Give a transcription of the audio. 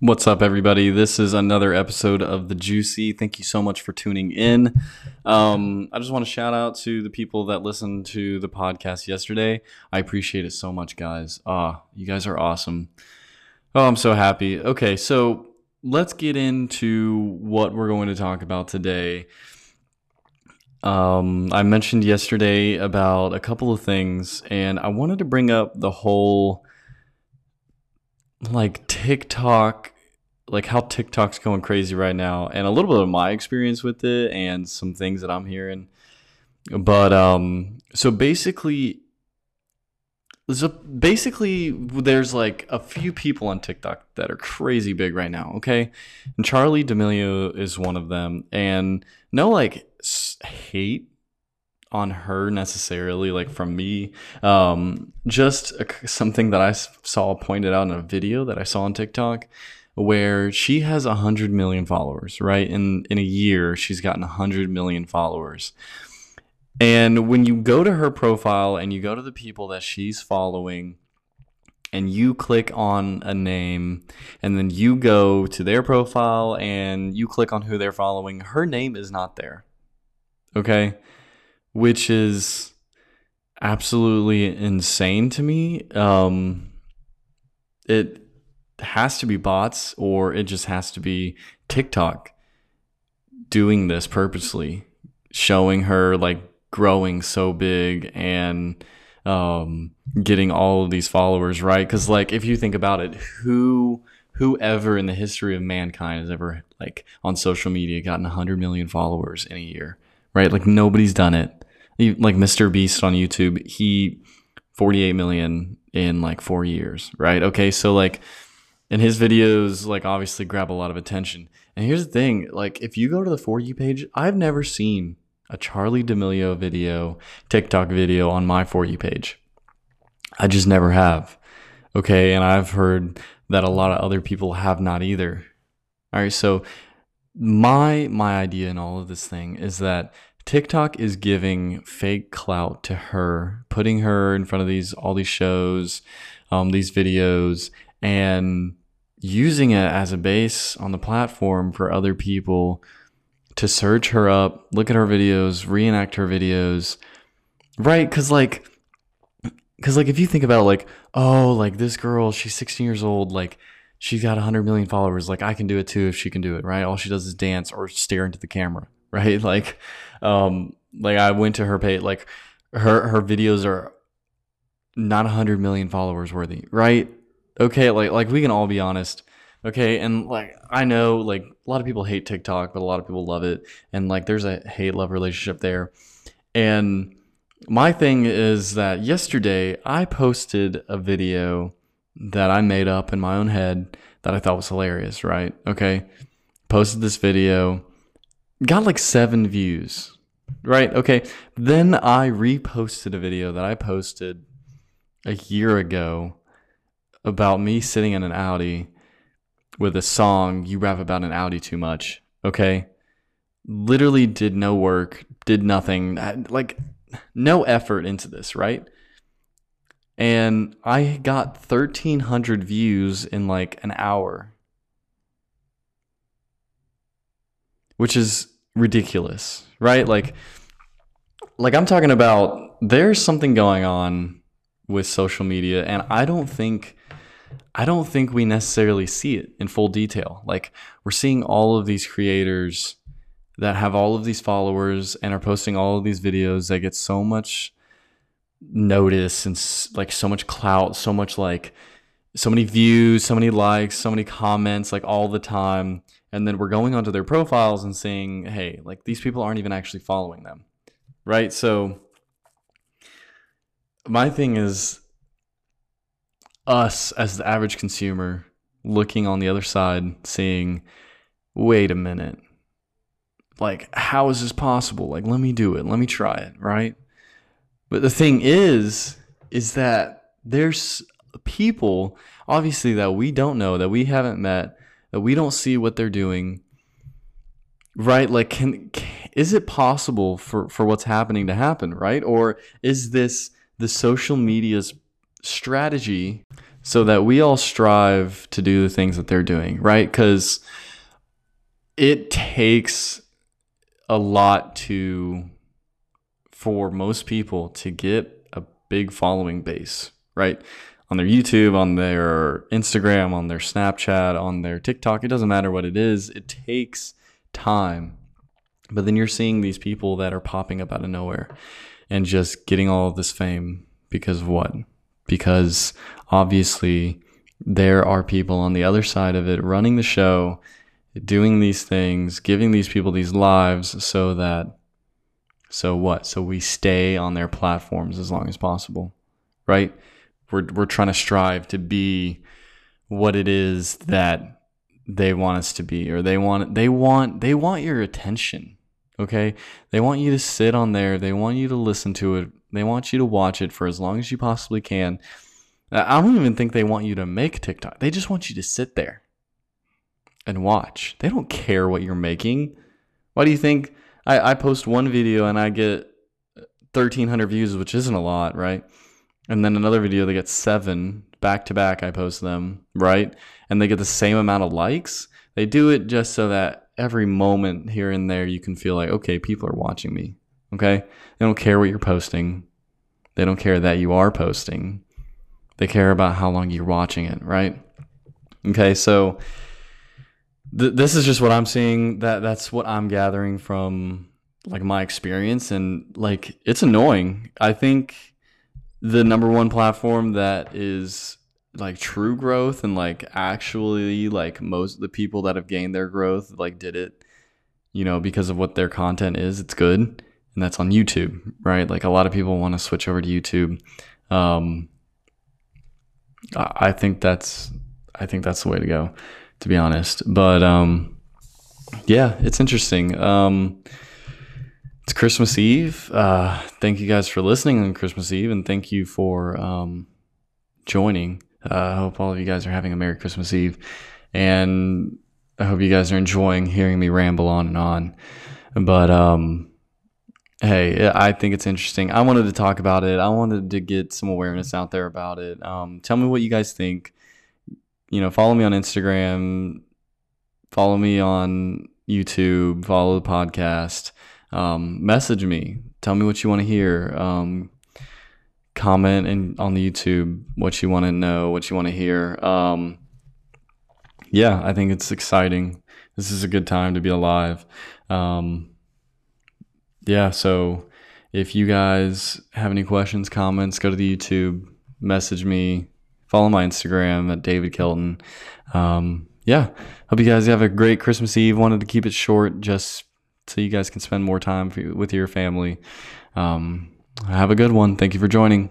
What's up, everybody? This is another episode of The Juicy. Thank you so much for tuning in. Um, I just want to shout out to the people that listened to the podcast yesterday. I appreciate it so much, guys. Ah, you guys are awesome. Oh, I'm so happy. Okay, so let's get into what we're going to talk about today. Um, I mentioned yesterday about a couple of things, and I wanted to bring up the whole like TikTok, like how TikTok's going crazy right now, and a little bit of my experience with it, and some things that I'm hearing. But um, so basically, so basically, there's like a few people on TikTok that are crazy big right now. Okay, and Charli D'Amelio is one of them, and no like hate on her necessarily like from me. Um just a, something I saw pointed out in a video that i saw on tiktok where she has a hundred million followers right? In in a year she's gotten a hundred million followers. And when you go to her profile and you go to the people that she's following and you click on a name and then you go to their profile and you click on who they're following her name is not there okay which is absolutely insane to me. Um, it has to be bots, or it just has to be TikTok doing this purposely, showing her like growing so big and um, getting all of these followers, right? Because like if you think about it, who whoever in the history of mankind has ever like on social media gotten 100 million followers in a year right like nobody's done it like Mr. Beast on YouTube, he 48 million in like four years, right? Okay, so like, and his videos like obviously grab a lot of attention. And here's the thing, like if you go to the for you page, I've never seen a Charli D'Amelio video, TikTok video on my for you page. I just never have. Okay, and I've heard that a lot of other people have not either. All right, so my my idea in all of this thing is that TikTok is giving fake clout to her, putting her in front of these all these shows, um, these videos, and using it as a base on the platform for other people to search her up, look at her videos, reenact her videos, right? Because like, because like if you think about like, oh, like this girl, she's 16 years old, like she's got 100 million followers, like I can do it too if she can do it, right? All she does is dance or stare into the camera right? Like, um, like I went to her page, like her her videos are not hundred million followers worthy, right? Okay, like like we can all be honest, okay? And like I know, like a lot of people hate TikTok, but a lot of people love it, and like there's a hate love relationship there. And my thing is that yesterday I posted a video that I made up in my own head that I thought was hilarious, right? Okay, posted this video got like seven views, right? Okay. Then I reposted a video that I posted a year ago about me sitting in an Audi with a song, You Rap About an Audi Too Much. Okay. Literally did no work, did nothing, like no effort into this, right? And I got 1,300 views in like an hour. Which is ridiculous, right? Like like I'm talking about there's something going on with social media and I don't think I don't think we necessarily see it in full detail. Like we're seeing all of these creators that have all of these followers and are posting all of these videos that get so much notice and like so much clout, so much like so many views, so many likes, so many comments like all the time and then we're going onto their profiles and saying, hey, like these people aren't even actually following them. Right? So my thing is us as the average consumer looking on the other side saying, wait a minute. Like, how is this possible? Like, let me do it. Let me try it. Right. But the thing is, is that there's people, obviously, that we don't know, that we haven't met, that we don't see what they're doing right like can, can, is it possible for for what's happening to happen right or is this the social media's strategy so that we all strive to do the things that they're doing, right? Because it takes a lot to for most people to get a big following base, right? On their YouTube, on their Instagram, on their Snapchat, on their TikTok, it doesn't matter what it is, it takes time. But then you're seeing these people that are popping up out of nowhere and just getting all of this fame because of what? Because obviously there are people on the other side of it running the show, doing these things, giving these people these lives so that so what? So we stay on their platforms as long as possible, right? We're we're trying to strive to be what it is that they want us to be or they want they want they want your attention. Okay? They want you to sit on there, they want you to listen to it, they want you to watch it for as long as you possibly can. I don't even think they want you to make TikTok. They just want you to sit there and watch. They don't care what you're making. Why do you think I, I post one video and I get 1,300 views, which isn't a lot, right? And then another video, they get seven back to back. I post them, right? And they get the same amount of likes. They do it just so that every moment here and there you can feel like, okay, people are watching me. Okay. They don't care what you're posting, they don't care that you are posting. They care about how long you're watching it, right? Okay. So, th- this is just what I'm seeing. That that's what I'm gathering from like my experience, and like it's annoying. I think the number one platform that is like true growth and like actually like most the people that have gained their growth like did it you know because of what their content is it's good and that's on youtube right like a lot of people want to switch over to youtube um i think that's i think that's the way to go to be honest. But um, yeah, it's interesting. Um, it's Christmas Eve. Uh, thank you guys for listening on Christmas Eve, and thank you for um, joining. Uh, I hope all of you guys are having a Merry Christmas Eve, and I hope you guys are enjoying hearing me ramble on and on. But um, hey, I think it's interesting. I wanted to talk about it. I wanted to get some awareness out there about it. Um, tell me what you guys think you know, follow me on Instagram, follow me on YouTube, follow the podcast, um, message me, tell me what you want to hear, um, comment in, on the YouTube what you want to know, what you want to hear. Um, yeah, I think it's exciting. This is a good time to be alive. Um, yeah, so if you guys have any questions, comments, go to the YouTube, message me, follow my Instagram at David Kelton. Um, yeah, hope you guys have a great Christmas Eve. Wanted to keep it short just so you guys can spend more time with your family. Um, have a good one. Thank you for joining.